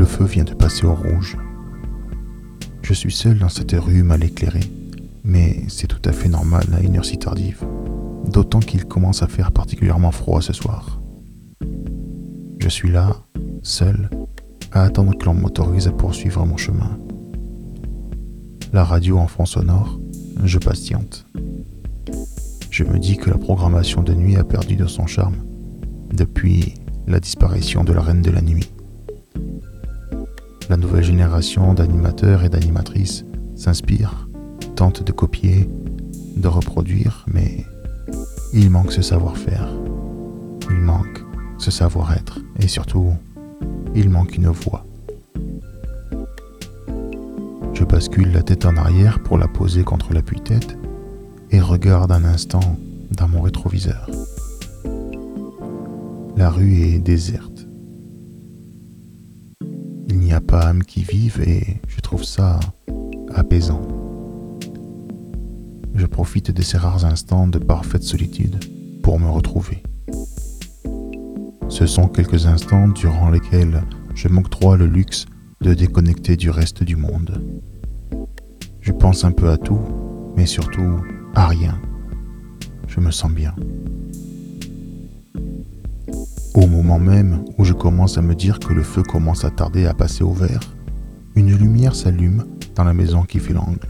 Le feu vient de passer au rouge. Je suis seul dans cette rue mal éclairée, mais c'est tout à fait normal à une heure si tardive, d'autant qu'il commence à faire particulièrement froid ce soir. Je suis là, seul, à attendre que l'on m'autorise à poursuivre mon chemin. La radio en fond sonore, je patiente. Je me dis que la programmation de nuit a perdu de son charme depuis la disparition de la reine de la nuit. La nouvelle génération d'animateurs et d'animatrices s'inspire, tente de copier, de reproduire, mais il manque ce savoir-faire. Il manque ce savoir-être et surtout, il manque une voix. Je bascule la tête en arrière pour la poser contre l'appui-tête et regarde un instant dans mon rétroviseur. La rue est déserte. N'y a pas âme qui vive et je trouve ça apaisant. Je profite de ces rares instants de parfaite solitude pour me retrouver. Ce sont quelques instants durant lesquels je m'octroie le luxe de déconnecter du reste du monde. Je pense un peu à tout, mais surtout à rien. Je me sens bien. Même où je commence à me dire que le feu commence à tarder à passer au vert, une lumière s'allume dans la maison qui fait l'angle.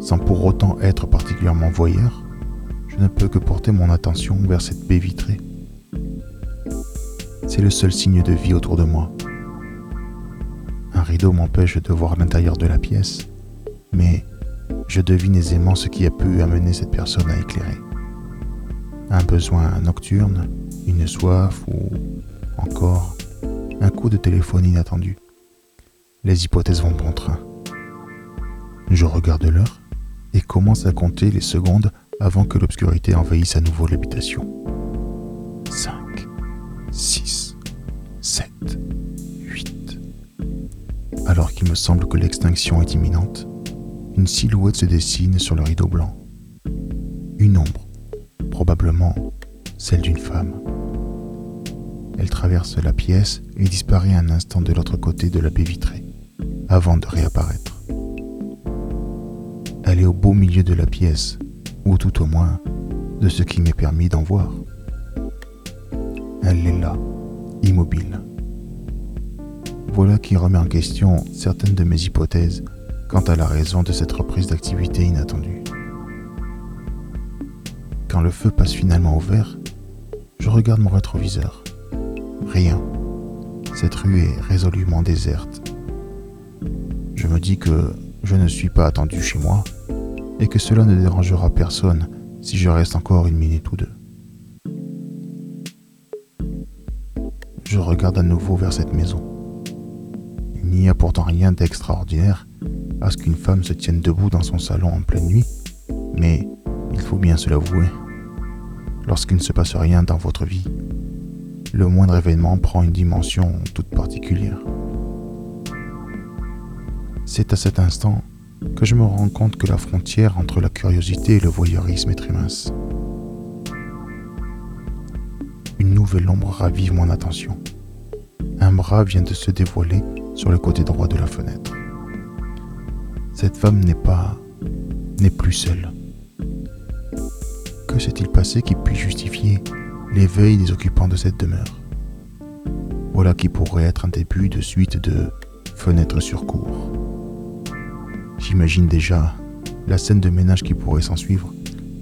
Sans pour autant être particulièrement voyeur, je ne peux que porter mon attention vers cette baie vitrée. C'est le seul signe de vie autour de moi. Un rideau m'empêche de voir l'intérieur de la pièce, mais je devine aisément ce qui a pu amener cette personne à éclairer. Un besoin nocturne, une soif ou encore un coup de téléphone inattendu. Les hypothèses vont bon train. Je regarde l'heure et commence à compter les secondes avant que l'obscurité envahisse à nouveau l'habitation. 5, 6, 7, 8. Alors qu'il me semble que l'extinction est imminente, une silhouette se dessine sur le rideau blanc. Une ombre, probablement celle d'une femme. Elle traverse la pièce et disparaît un instant de l'autre côté de la baie vitrée, avant de réapparaître. Elle est au beau milieu de la pièce, ou tout au moins de ce qui m'est permis d'en voir. Elle est là, immobile. Voilà qui remet en question certaines de mes hypothèses quant à la raison de cette reprise d'activité inattendue. Quand le feu passe finalement au vert, je regarde mon rétroviseur. Rien. Cette rue est résolument déserte. Je me dis que je ne suis pas attendu chez moi et que cela ne dérangera personne si je reste encore une minute ou deux. Je regarde à nouveau vers cette maison. Il n'y a pourtant rien d'extraordinaire à ce qu'une femme se tienne debout dans son salon en pleine nuit, mais il faut bien se l'avouer, lorsqu'il ne se passe rien dans votre vie, le moindre événement prend une dimension toute particulière. C'est à cet instant que je me rends compte que la frontière entre la curiosité et le voyeurisme est très mince. Une nouvelle ombre ravive mon attention. Un bras vient de se dévoiler sur le côté droit de la fenêtre. Cette femme n'est pas, n'est plus seule. Que s'est-il passé qui puisse justifier l'éveil des occupants de cette demeure? Voilà qui pourrait être un début de suite de fenêtres sur cour. J'imagine déjà la scène de ménage qui pourrait s'en suivre,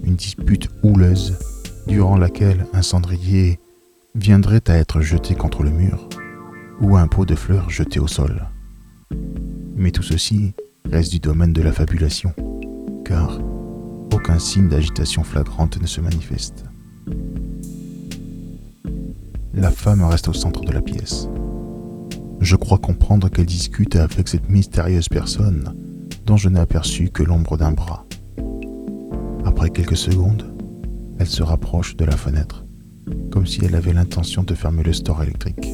une dispute houleuse durant laquelle un cendrier viendrait à être jeté contre le mur ou un pot de fleurs jeté au sol. Mais tout ceci reste du domaine de la fabulation, car signe d'agitation flagrante ne se manifeste. La femme reste au centre de la pièce. Je crois comprendre qu'elle discute avec cette mystérieuse personne dont je n'ai aperçu que l'ombre d'un bras. Après quelques secondes, elle se rapproche de la fenêtre, comme si elle avait l'intention de fermer le store électrique.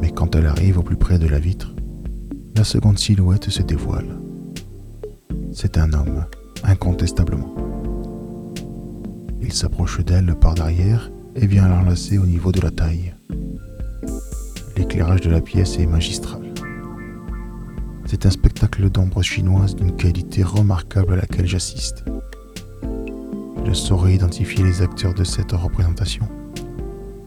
Mais quand elle arrive au plus près de la vitre, la seconde silhouette se dévoile. C'est un homme, incontestablement. Il s'approche d'elle par derrière et vient l'enlacer au niveau de la taille. L'éclairage de la pièce est magistral. C'est un spectacle d'ombre chinoise d'une qualité remarquable à laquelle j'assiste. Je saurais identifier les acteurs de cette représentation,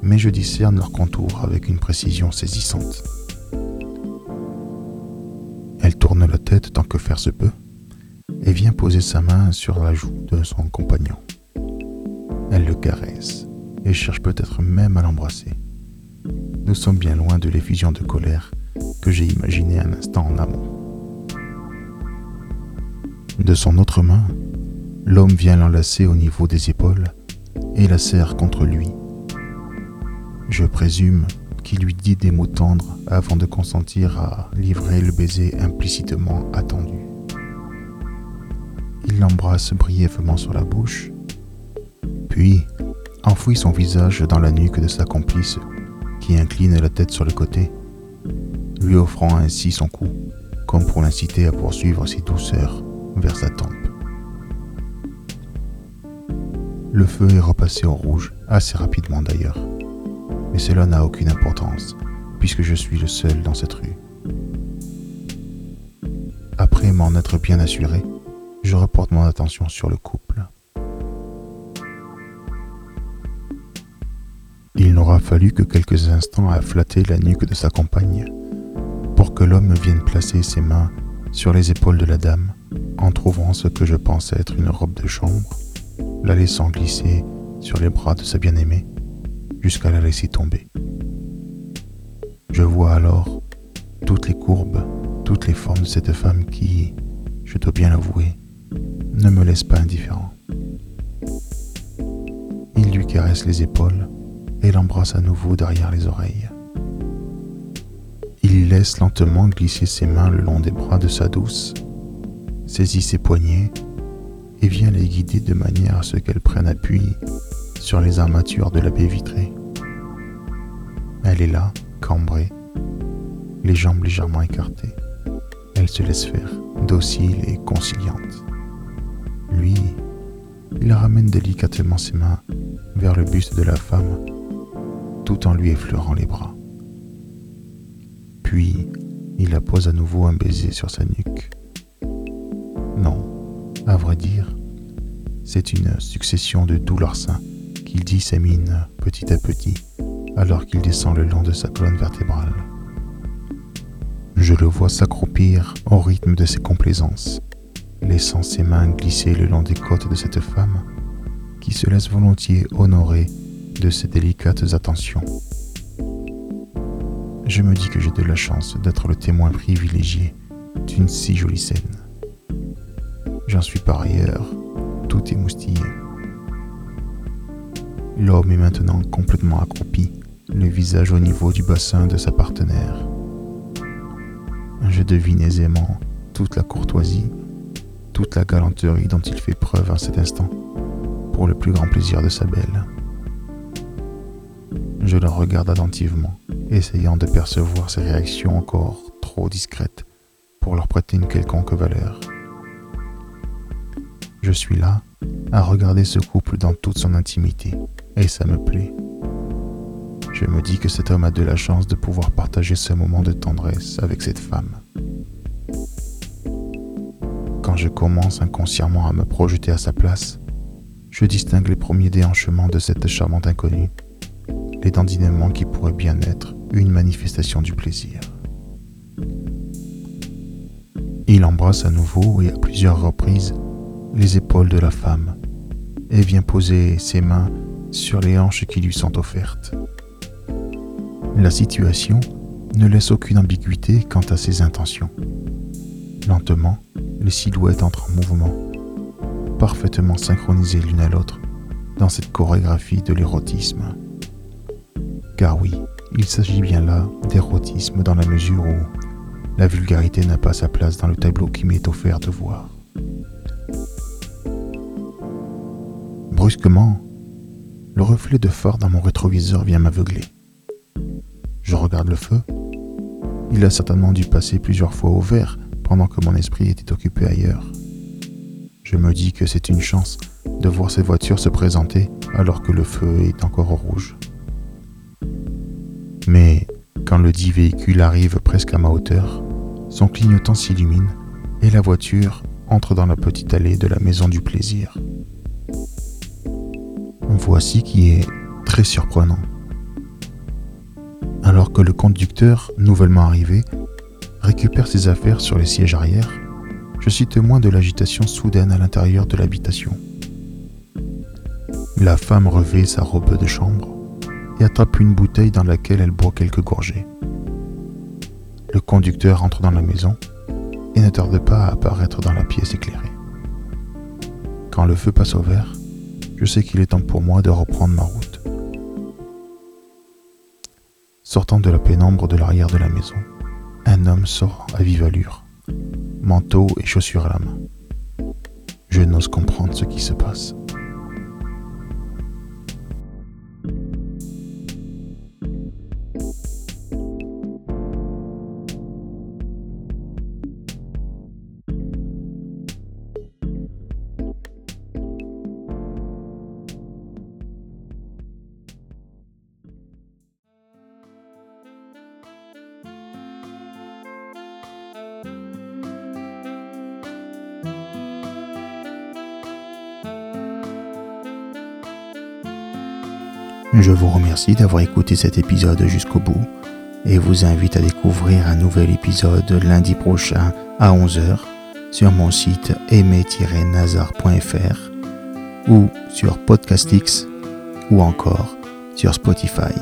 mais je discerne leurs contours avec une précision saisissante. Elle tourne la tête tant que faire se peut et vient poser sa main sur la joue de son compagnon. Elle le caresse et cherche peut-être même à l'embrasser. Nous sommes bien loin de l'effusion de colère que j'ai imaginée un instant en amont. De son autre main, l'homme vient l'enlacer au niveau des épaules et la serre contre lui. Je présume qu'il lui dit des mots tendres avant de consentir à livrer le baiser implicitement attendu. Il l'embrasse brièvement sur la bouche, puis enfouit son visage dans la nuque de sa complice qui incline la tête sur le côté, lui offrant ainsi son cou, comme pour l'inciter à poursuivre ses douceurs vers sa tempe. Le feu est repassé au rouge, assez rapidement d'ailleurs mais cela n'a aucune importance, puisque je suis le seul dans cette rue. Après m'en être bien assuré, je reporte mon attention sur le couple. Il n'aura fallu que quelques instants à flatter la nuque de sa compagne pour que l'homme vienne placer ses mains sur les épaules de la dame en trouvant ce que je pense être une robe de chambre, la laissant glisser sur les bras de sa bien-aimée jusqu'à la laisser tomber. Je vois alors toutes les courbes, toutes les formes de cette femme qui, je dois bien l'avouer, ne me laisse pas indifférent. Il lui caresse les épaules et l'embrasse à nouveau derrière les oreilles. Il laisse lentement glisser ses mains le long des bras de sa douce, saisit ses poignets et vient les guider de manière à ce qu'elle prenne appui sur les armatures de la baie vitrée. Elle est là, cambrée, les jambes légèrement écartées. Elle se laisse faire, docile et conciliante. Il ramène délicatement ses mains vers le buste de la femme, tout en lui effleurant les bras. Puis, il la pose à nouveau un baiser sur sa nuque. Non, à vrai dire, c'est une succession de doux larcins qu'il dissémine petit à petit alors qu'il descend le long de sa colonne vertébrale. Je le vois s'accroupir au rythme de ses complaisances, laissant ses mains glisser le long des côtes de cette femme qui se laisse volontiers honorer de ses délicates attentions. Je me dis que j'ai de la chance d'être le témoin privilégié d'une si jolie scène. J'en suis par ailleurs tout émoustillé. L'homme est maintenant complètement accroupi, le visage au niveau du bassin de sa partenaire. Je devine aisément toute la courtoisie, toute la galanterie dont il fait preuve en cet instant, pour le plus grand plaisir de sa belle. Je la regarde attentivement, essayant de percevoir ses réactions encore trop discrètes pour leur prêter une quelconque valeur. Je suis là à regarder ce couple dans toute son intimité, et ça me plaît. Je me dis que cet homme a de la chance de pouvoir partager ce moment de tendresse avec cette femme. Je commence inconsciemment à me projeter à sa place, je distingue les premiers déhanchements de cette charmante inconnue, les dandinements qui pourraient bien être une manifestation du plaisir. Il embrasse à nouveau et à plusieurs reprises les épaules de la femme et vient poser ses mains sur les hanches qui lui sont offertes. La situation ne laisse aucune ambiguïté quant à ses intentions. Lentement, les silhouettes entrent en mouvement, parfaitement synchronisées l'une à l'autre dans cette chorégraphie de l'érotisme. Car oui, il s'agit bien là d'érotisme dans la mesure où la vulgarité n'a pas sa place dans le tableau qui m'est offert de voir. Brusquement, le reflet de phare dans mon rétroviseur vient m'aveugler. Je regarde le feu. Il a certainement dû passer plusieurs fois au vert pendant que mon esprit était occupé ailleurs. Je me dis que c'est une chance de voir ces voitures se présenter alors que le feu est encore au rouge. Mais Quand le dit véhicule arrive presque à ma hauteur, son clignotant s'illumine et la voiture entre dans la petite allée de la maison du plaisir. Voici qui est très surprenant. Alors que le conducteur, nouvellement arrivé, récupère ses affaires sur les sièges arrière, je suis témoin de l'agitation soudaine à l'intérieur de l'habitation. La femme revêt sa robe de chambre et attrape une bouteille dans laquelle elle boit quelques gorgées. Le conducteur entre dans la maison et ne tarde pas à apparaître dans la pièce éclairée. Quand le feu passe au vert, je sais qu'il est temps pour moi de reprendre ma route. Sortant de la pénombre de l'arrière de la maison, un homme sort à vive allure, manteau et chaussures à la main. Je n'ose comprendre ce qui se passe. Je vous remercie d'avoir écouté cet épisode jusqu'au bout et vous invite à découvrir un nouvel épisode lundi prochain à 11h sur mon site aimé-nazar.fr ou sur Podcastix ou encore sur Spotify.